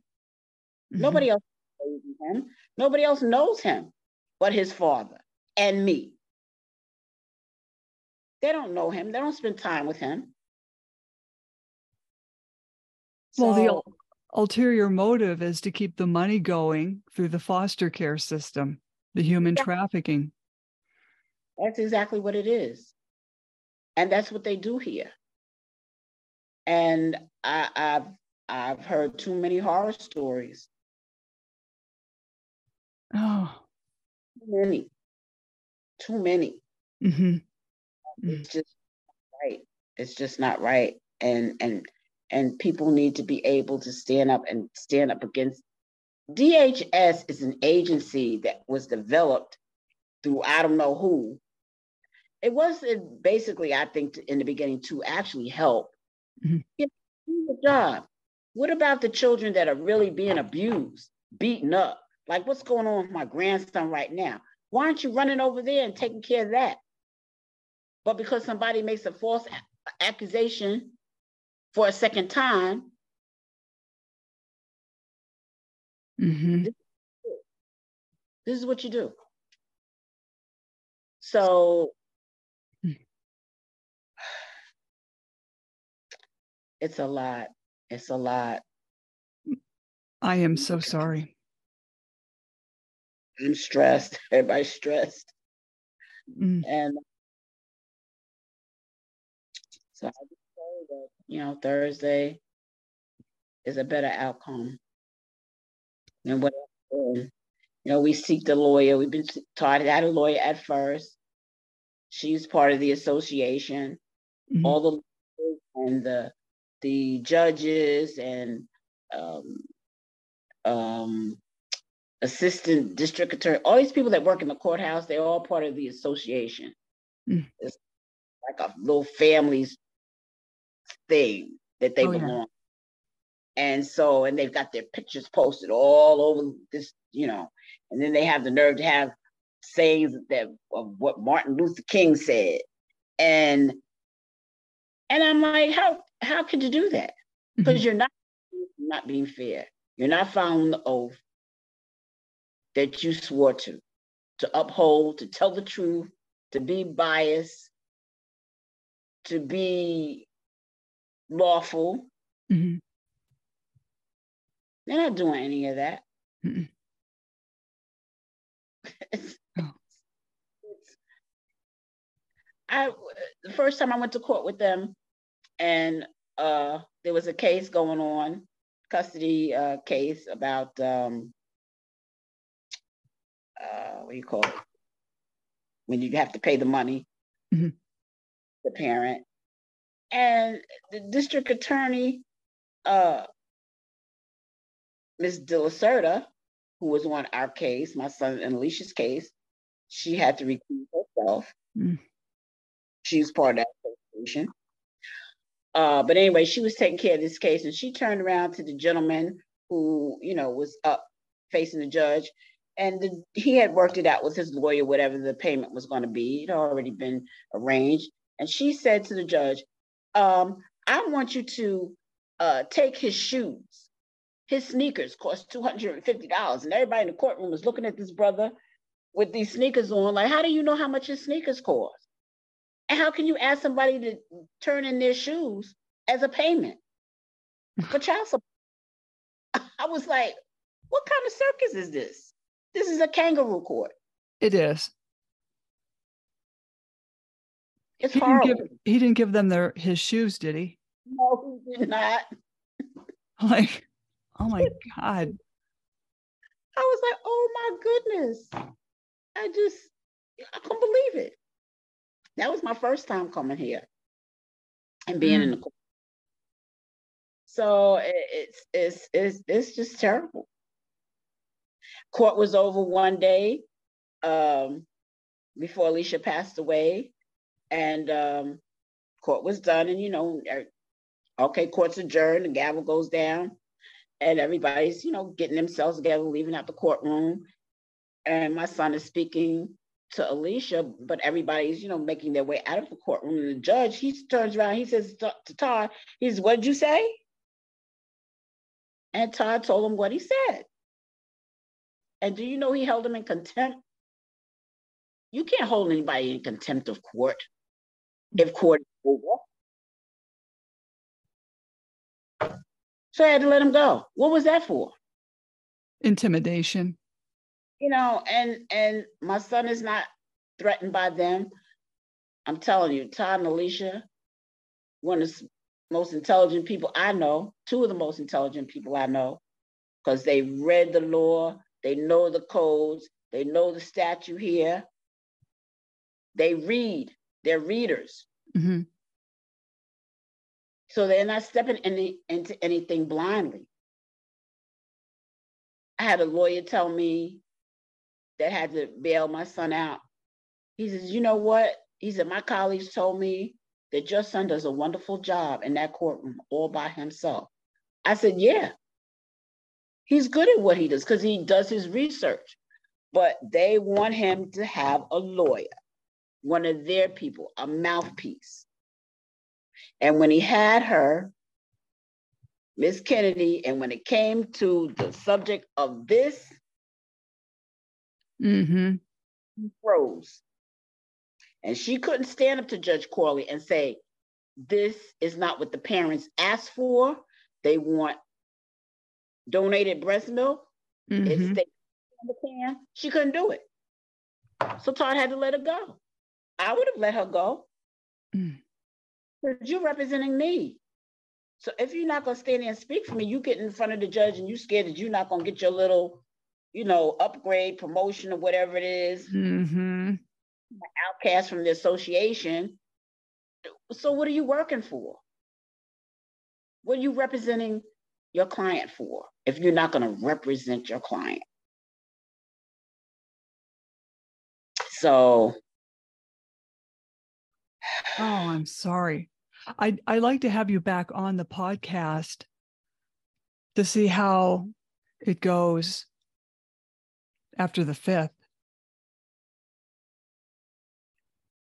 Mm-hmm. Nobody else knows him. Nobody else knows him but his father and me. They don't know him. They don't spend time with him. So, well, the ulterior motive is to keep the money going through the foster care system, the human yeah. trafficking. That's exactly what it is. And that's what they do here. And I, I've I've heard too many horror stories. Oh. Too many. Too many. Mm-hmm. It's just right. It's just not right. And and and people need to be able to stand up and stand up against DHS is an agency that was developed through I don't know who. It was basically, I think, in the beginning to actually help. Mm-hmm. Get the job. What about the children that are really being abused, beaten up? Like what's going on with my grandson right now? Why aren't you running over there and taking care of that? But because somebody makes a false accusation for a second time, mm-hmm. this, is what you do. So [sighs] it's a lot. It's a lot. I am so sorry. I'm stressed. [laughs] Everybody's stressed. Mm. And so I just say that, you know, Thursday is a better outcome than what you know, we seek the lawyer. We've been taught that a lawyer at first. She's part of the association. Mm-hmm. All the and the the judges and um, um, assistant district attorney, all these people that work in the courthouse, they're all part of the association. Mm. It's like a little family's thing that they oh, belong. Yeah. And so, and they've got their pictures posted all over this, you know, and then they have the nerve to have sayings that of what Martin Luther King said. And and I'm like, how how could you do that? Because mm-hmm. you're not not being fair. You're not following the oath that you swore to, to uphold, to tell the truth, to be biased, to be lawful. Mm-hmm. They're not doing any of that. [laughs] oh. I the first time I went to court with them, and uh, there was a case going on, custody uh, case about um, uh, what do you call it? When you have to pay the money, mm-hmm. the parent, and the district attorney, uh, Ms. De La Cerda, who was on our case, my son and Alicia's case, she had to recuse herself. Mm. She was part of that association. Uh, but anyway, she was taking care of this case, and she turned around to the gentleman who, you know, was up facing the judge, and the, he had worked it out with his lawyer, whatever the payment was going to be. It had already been arranged. And she said to the judge, um, I want you to uh, take his shoes. His sneakers cost $250. And everybody in the courtroom was looking at this brother with these sneakers on, like, how do you know how much his sneakers cost? And how can you ask somebody to turn in their shoes as a payment for [laughs] child support? I was like, what kind of circus is this? This is a kangaroo court. It is. It's he horrible. Didn't give, he didn't give them their his shoes, did he? No, he did not. [laughs] Like, oh my God. I was like, oh my goodness. I just, I couldn't believe it. That was my first time coming here and being mm. in the court. So it's, it's, it's, it's just terrible. Court was over one day um, before Alicia passed away, and um, court was done. And you know, er, okay, court's adjourned. The gavel goes down, and everybody's you know getting themselves together, leaving out the courtroom. And my son is speaking to Alicia, but everybody's you know making their way out of the courtroom. And the judge he turns around, he says to Todd, "He says, what did you say?" And Todd told him what he said. And do you know he held him in contempt? You can't hold anybody in contempt of court if court is over. So I had to let him go. What was that for? Intimidation. You know, and and my son is not threatened by them. I'm telling you, Todd and Alicia, one of the most intelligent people I know, two of the most intelligent people I know, because they read the law, they know the codes, they know the statute here. They read, they're readers. Mm-hmm. So they're not stepping any, into anything blindly. I had a lawyer tell me that had to bail my son out. He says, you know what? He said, my colleagues told me that your son does a wonderful job in that courtroom all by himself. I said, yeah, he's good at what he does because he does his research. But they want him to have a lawyer, one of their people, a mouthpiece. And when he had her, Miss Kennedy, and when it came to the subject of this, mm-hmm. he froze. And she couldn't stand up to Judge Corley and say, this is not what the parents asked for. They want donated breast milk. Mm-hmm. It's the can. She couldn't do it. So Todd had to let her go. I would have let her go. Mm. But you're representing me. So if you're not gonna stand there and speak for me, you get in front of the judge and you scared that you're not gonna get your little, you know, upgrade, promotion, or whatever it is. Mm-hmm outcast from the association. So what are you working for? What are you representing your client for if you're not going to represent your client? So Oh, I'm sorry. I I'd like to have you back on the podcast to see how it goes after the fifth.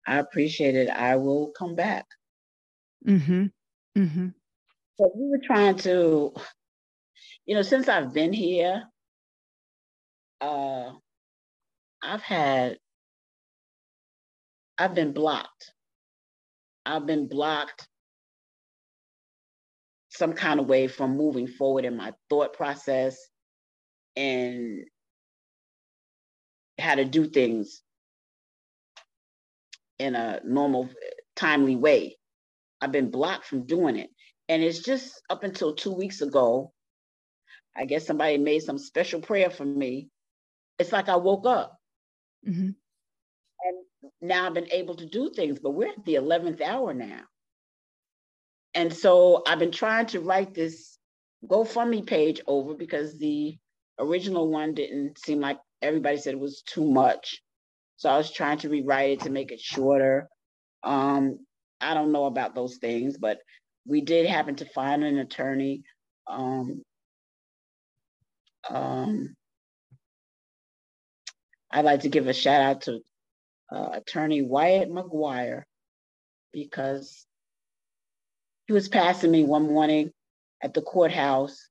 I appreciate it. I will come back. Mm-hmm. Mm-hmm. So we were trying to, you know, since I've been here, uh, I've had, I've been blocked. I've been blocked some kind of way from moving forward in my thought process and how to do things in a normal, timely way. I've been blocked from doing it. And it's just up until two weeks ago, I guess somebody made some special prayer for me. It's like I woke up. Mm-hmm. Now I've been able to do things, but we're at the 11th hour now. And so I've been trying to write this GoFundMe page over because the original one didn't seem like everybody said it was too much. So I was trying to rewrite it to make it shorter. Um, I don't know about those things, but we did happen to find an attorney. Um, um, I'd like to give a shout out to uh, attorney Wyatt McGuire because he was passing me one morning at the courthouse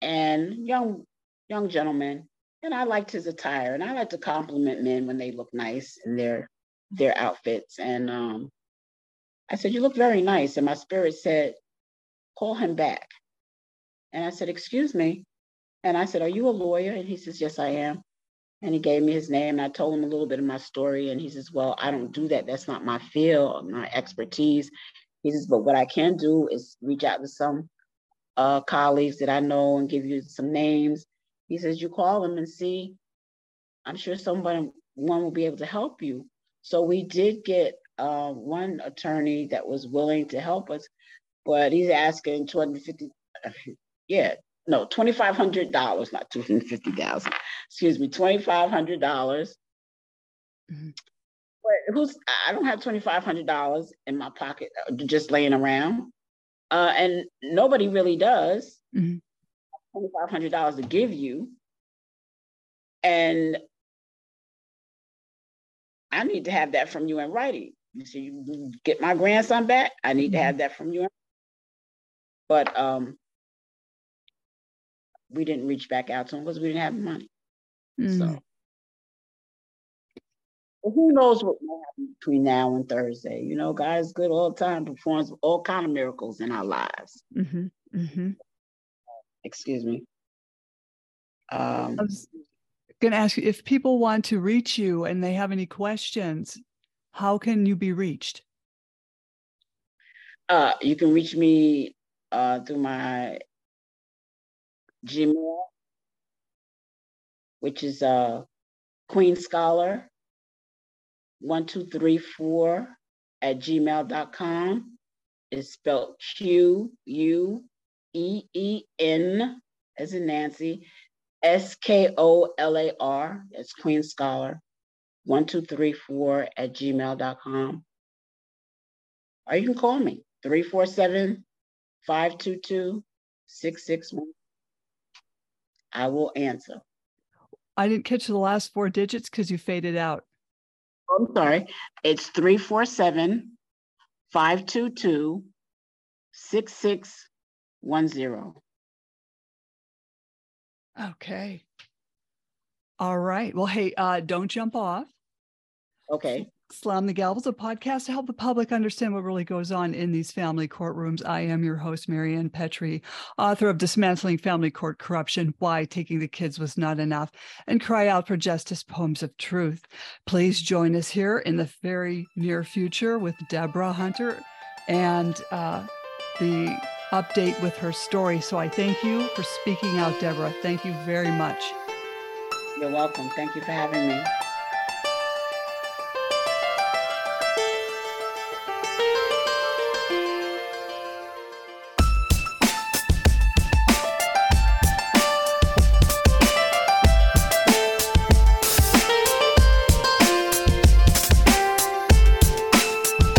and young young gentleman and I liked his attire, and I like to compliment men when they look nice in their their outfits. And um, I said, "You look very nice." And my spirit said, "Call him back." And I said, "Excuse me." And I said, "Are you a lawyer?" And he says, "Yes, I am." And he gave me his name. And I told him a little bit of my story. And he says, "Well, I don't do that. That's not my field, my expertise." He says, "But what I can do is reach out to some uh, colleagues that I know and give you some names." He says, you call them and see. I'm sure somebody, one will be able to help you. So we did get uh, one attorney that was willing to help us, but he's asking 250, [laughs] yeah, no, $2,500, not 250,000, excuse me, $2,500. Mm-hmm. But who's, I don't have $2,500 in my pocket, uh, just laying around. Uh, and nobody really does. Mm-hmm. $2,500 to give you. And I need to have that from you in writing. You see, you get my grandson back. I need to have mm-hmm. that from you. But um, we didn't reach back out to him because we didn't have money. Mm. So well, who knows what will happen between now and Thursday? You know, God is good all the time, performs all kind of miracles in our lives. Mm-hmm. Mm-hmm. excuse me. Um, I was going to ask you if people want to reach you and they have any questions, how can you be reached? Uh, you can reach me uh, through my Gmail, which is uh, Queen Skolar one two three four at gmail.com. It's spelled Q U E E N as in Nancy, S K O L A R. That's Queen Skolar. One two three four at gmail.com. Or you can call me 347 522 661. I will answer. I didn't catch the last four digits because you faded out. I'm sorry. It's 347 522 6610. Okay. All right. Well, hey, uh, don't jump off. Okay. Slam the Gavel a podcast to help the public understand what really goes on in these family courtrooms. I am your host, Marianne Petrie, author of Dismantling Family Court Corruption Why Taking the Kids Was Not Enough, and Cry Out for Justice Poems of Truth. Please join us here in the very near future with Deborah Hunter and uh, the update with her story. So I thank you for speaking out, Deborah. Thank you very much. You're welcome. Thank you for having me.